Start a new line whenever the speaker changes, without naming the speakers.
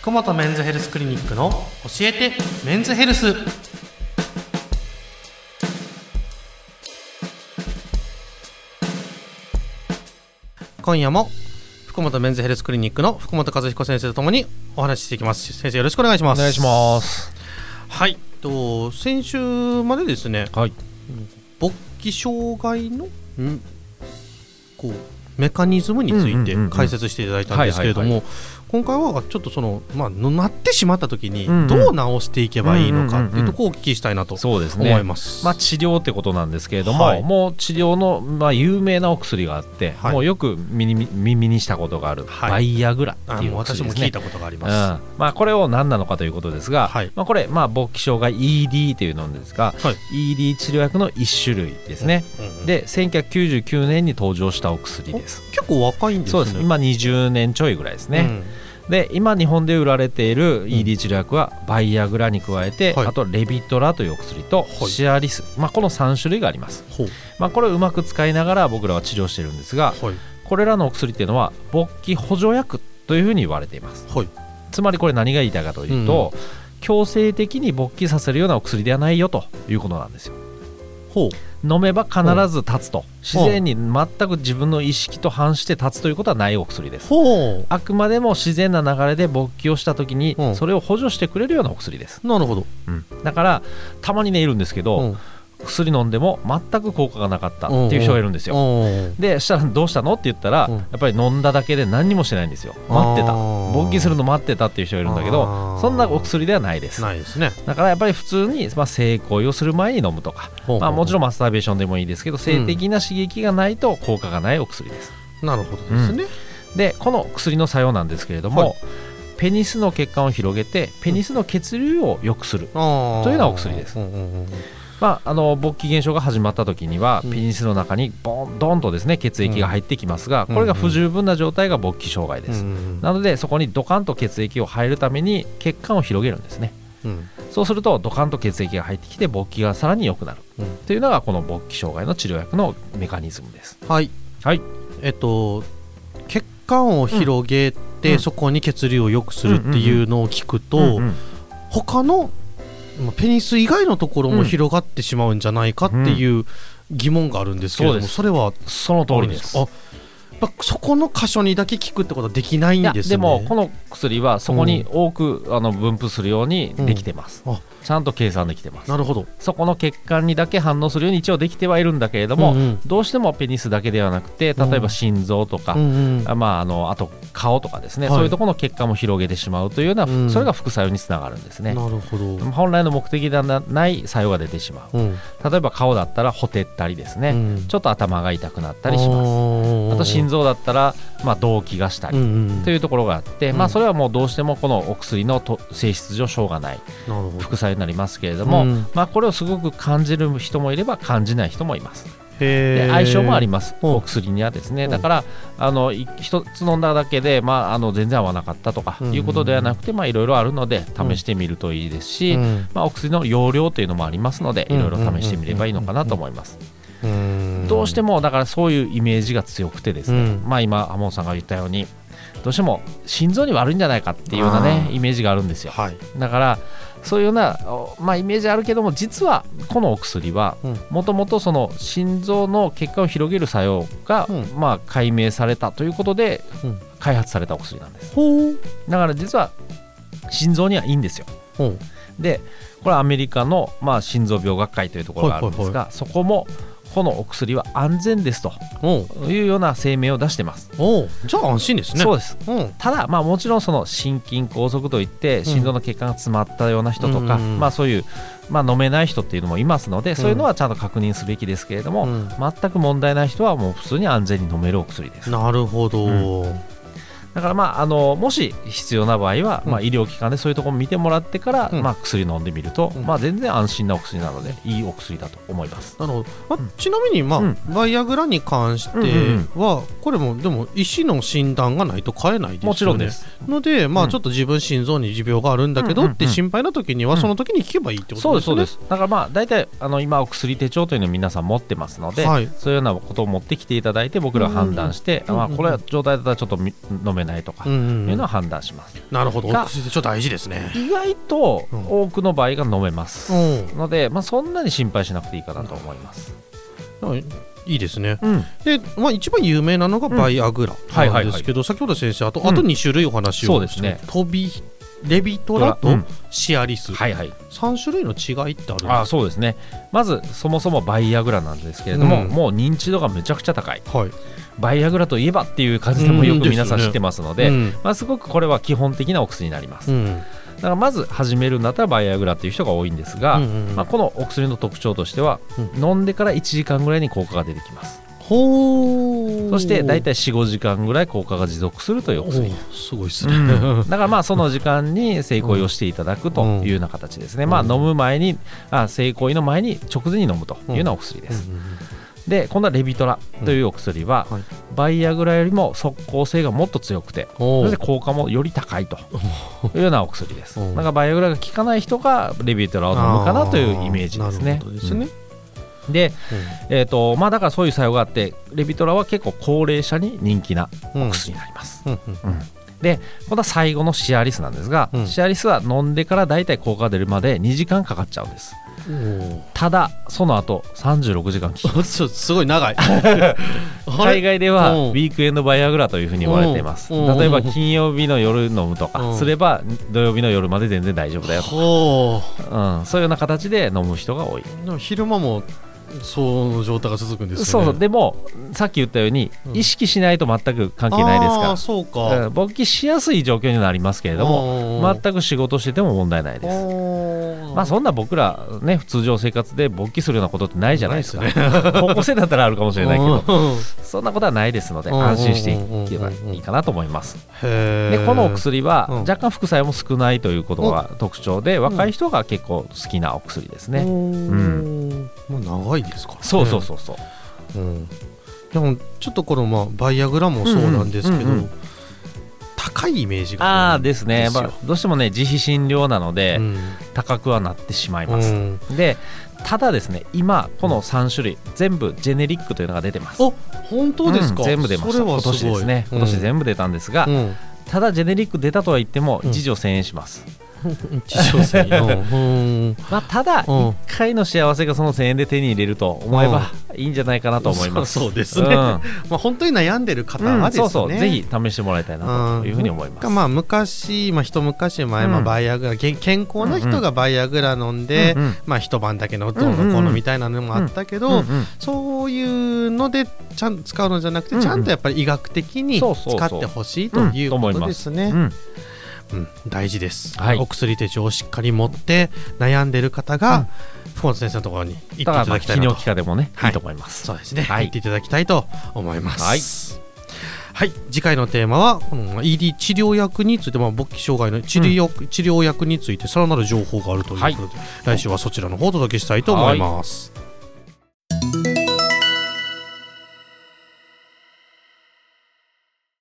福本メンズヘルスクリニックの教えてメンズヘルス。今夜も福本メンズヘルスクリニックの福本和彦先生とともにお話ししていきます。先生よろしくお願いします。
お願いします。
はい。と先週までですね
はい。
勃起障害のん。こうメカニズムについて解説していただいたんですけれど
はい
も今回はちょっとその、まあ、なってしまった時にどう直していけばいいのかっていうところをお聞きしたいなと思います。
まあ、治療ってことなんですけれども、
はい。
もう治療の、まあ、有名なお薬があって、
はい。
もうよく耳にしたことがある、
はい。
バイアグラ
あ
っていうお薬ですね。
私も聞いたことがあり
うん。
ます。
まあ、これを何なのかということですが、
はい。
まあ、これ、まあ、勃起障害 ED というのですが、
はい。
ED 治療薬の一種類ですね、
うんうん
で1999年に登場したお薬です
結構若いんですね。
そうです。今20年ちょいぐらいですね、
うん。
で今日本で売られている ED 治療薬はバイアグラに加えて、
はい。
あとレビトラというお薬と
はい。
シアリス、まあ、この3種類があります、まあ、これをうまく使いながら僕らは治療しているんですが
はい。
これらのお薬っていうのは勃起補助薬というふうに言われています。
はい。
つまりこれ何が言いたいかというと、強制的に勃起させるようなお薬ではないよということなんですよ飲めば必ず立つと。自然に全く自分の意識と反して立つということはないお薬です。
ほ
あくまでも自然な流れで勃起をした時に
う。ん
それを補助してくれるようなお薬です、
うなるほど。
だからたまにねいるんですけど、
う。ん
薬飲んでも全く効果がなかったっていう人がいるんですよ、
うん
でそしたらどうしたの？って言ったら、
うん。
やっぱり飲んだだけで何にもしてないんですよ。待ってた。勃起するの待ってたっていう人がいるんだけどそんなお薬ではないです。
ないですね。
だからやっぱり普通に、まあ、性行為をする前に飲むとか、まあ、もちろんマスターベーションでもいいですけど性的な刺激がないと効果がないお薬です。
んなるほどですね。
でこの薬の作用なんですけれども、
はい。
ペニスの血管を広げてペニスの血流を良くする、というようなお薬です。
うんうんうんうん
まあ、あの勃起現象が始まった時には、
うん。
ペニスの中にボンドンとですね血液が入ってきますが、
うん。
これが不十分な状態が勃起障害です、
うんうん
なのでそこにドカンと血液を入るために血管を広げるんですね。
うん。
そうするとドカンと血液が入ってきて勃起がさらに良くなる。
うん。
というのがこの勃起障害の治療薬のメカニズムです。
はい。
はい。
えっと血管を広げて、
うん。
そこに血流を良くするっていうのを聞くと、他のまあペニス以外のところも広がってしまうんじゃないかっていう疑問があるんですけれども、
そうです。
それは
その通りです。
あやっぱそこの箇所にだけ効くってことはできないんですね。
でもこの薬はそこに多く、あの分布するようにできてます、
うん。あ
ちゃんと計算できてます。
なるほど。
そこの血管にだけ反応するように一応できてはいるんだけれども、
うんうん。
どうしてもペニスだけではなくて例えば心臓とか、
うんうん。
あまあ、あのあと顔とかですね、
はい。
そういうところの血管も広げてしまうというような、
うん。
それが副作用につながるんですね。
なるほど、
本来の目的ではない作用が出てしまう。
うん。
例えば顔だったらほてったりですね、
うん。
ちょっと頭が痛くなったりします。
す
あと心臓だったら、まあ、動悸がしたり、
ん
というところがあって、
うん。
まあ、それはもうどうしてもこのお薬のと性質上しょうがない。
なるほど。
副作用になりますけれども、
うん。
まあ、これをすごく感じる人もいれば感じない人もいます。で相性もあります。
うん。
お薬にはですね。
うん。
だからあのい一つ飲んだだけで、まあ、あの全然合わなかったとか
うん。
いうことではなくてまあいろいろあるので試してみるといいですし、
うん。
まあ、お薬の容量というのもありますので
うん。
いろいろ試してみればいいのかなと思います。
うん。
どうしてもだからそういうイメージが強くてですね、
うん。
まあ今浜本さんが言ったようにどうしても心臓に悪いんじゃないかっていうようなねイメージがあるんですよ。
はい。
だからそういうような、おまあ、イメージあるけども実はこのお薬は
うん。
もともとその心臓の血管を広げる作用が、
うん。
まあ、解明されたということで
うん。
開発されたお薬なんです。
ほう。
だから実は心臓にはいいんですよ。
ほう。
でこれはアメリカの、まあ、心臓病学会というところがあるんですが、そこもこのお薬は安全ですと。いうような声明を出してます。
じゃあ安心ですね。
そうです。
うん。
ただ、まあ、もちろんその心筋梗塞といって心臓の血管が詰まったような人とか、
うんうんうん。
まあ、そういう、まあ、飲めない人っていうのもいますので、そういうのはちゃんと確認すべきですけれども、
うん。
全く問題ない人はもう普通に安全に飲めるお薬です。
なるほど、
うだから、まあ、あのもし必要な場合は、
うん。
まあ、医療機関でそういうところを見てもらってから、
うん。
まあ、薬飲んでみると、
うん。
まあ、全然安心なお薬なのでいいお薬だと思います。
なるほど、まあ
うん。
ちなみに、まあ
うん。
バイアグラに関しては、これもでも医師の診断がないと買えないですよね。
もちろんです。
ので、まあ、
うん。
ちょっと自分心臓に持病があるんだけど、って心配な時には、
うん
その時に聞けばいいってことですすね。
でそうです。だからまあ大体あの今お薬手帳というのを皆さん持ってますので、
はい。
そういうようなことを持ってきていただいて僕らは判断して、まあこれは状態だったらちょっとみ飲めめないとかいうのは判断します、
なるほど。お薬手帳大事ですね。
意外と多くの場合が飲めますので、まあ、そんなに心配しなくていいかなと思います、
いいですね、うん、で、まあ、一番有名なのがバイアグラなんですけど、先ほど先生あと,、あと2種類お話を、
そうですね。
飛びレビトラとシアリス、うん。はいはい、3種類の違いってある
あそうですね。まずそもそもバイアグラなんですけれども、うん、もう認知度がめちゃくちゃ高い、はい、バイアグラといえばっていう感じでもよく皆さん知ってますので、うん、まあ、すごくこれは基本的なお薬になります、だからまず始めるんだったらバイアグラっていう人が多いんですが、うんうん、まあ、このお薬の特徴としては、飲んでから1時間ぐらいに効果が出てきますそして大体45時間ぐらい効果が持続するというお薬
すごいですね、
うん、だからまあその時間に性行為をしていただくというような形ですね、まあ飲む前にあ性行為の前に直前に飲むというようなお薬です、で今度はレビトラというお薬は、はい、バイアグラよりも即効性がもっと強くてそして効果もより高いというようなお薬です。だからバイアグラが効かない人がレビトラを飲むかなというイメージですね。ですね、で、うん、えーとまあ、だからそういう作用があってレビトラは結構高齢者に人気なお薬になります。うんでこれは最後のシアリスなんですが、うん、シアリスは飲んでから大体効果が出るまで2時間かかっちゃうんです。ただその後36時間効きます
すごい長い。
海外ではウィークエンドバイアグラというふうに言われています。例えば金曜日の夜飲むとかすれば土曜日の夜まで全然大丈夫だよと、うん、そういうような形で飲む人が多い。
昼間もその状態が続くんです、ね、
そうでもさっき言ったように、意識しないと全く関係ないですから。
そうか。
勃起しやすい状況になりますけれども全く仕事してても問題ないですまあそんな僕らね通常生活で勃起するようなことってないじゃないですか、ね、高校生だったらあるかもしれないけど。そんなことはないですので安心していけばいいかなと思います。でこのお薬は若干副作用も少ないということが特徴で若い人が結構好きなお薬ですね。うん。
もう長いですか
ら、ね、そうそうそうそう、う
ん、でもちょっとこのまあバイアグラもそうなんですけど、うんうん、高いイメージ
があですね、まあ、どうしてもね自費診療なので、高くはなってしまいます、でただですね今この3種類全部ジェネリックというのが出てます。
お本当ですか、
全部出ました今年ですね。今年全部出たんですが、ただジェネリック出たとは言っても一錠1000円します、まあ、ただ、1回の幸せがその1000円で手に入れると思えばいいんじゃないかなと思います。
そうですね、まあ、本当に悩んでる方はですね、そうそう
ぜひ試してもらいたいなというふうに思います。
まあ、昔、まあ、一昔前、まあ、バイアグラ、健康な人がバイアグラ飲んで、まあ、一晩だけのどうのこうのみたいなのもあったけど、そういうのでちゃんと使うのじゃなくて、ちゃんとやっぱり医学的に使ってほしいということですね。うん、大事です、はい、お薬手帳をしっかり持って悩んでる方が、うん、福本先生のところに行っていただきたいなと、
まあ、でもね、はい、いいと思います。
そうですね、はい、行っていただきたいと思います、はい、次回のテーマは、うん、ED 治療薬について、まあ、勃起障害の治療,、うん、治療薬についてさらなる情報があるということで、はい、来週はそちらの方をお届けしたいと思います。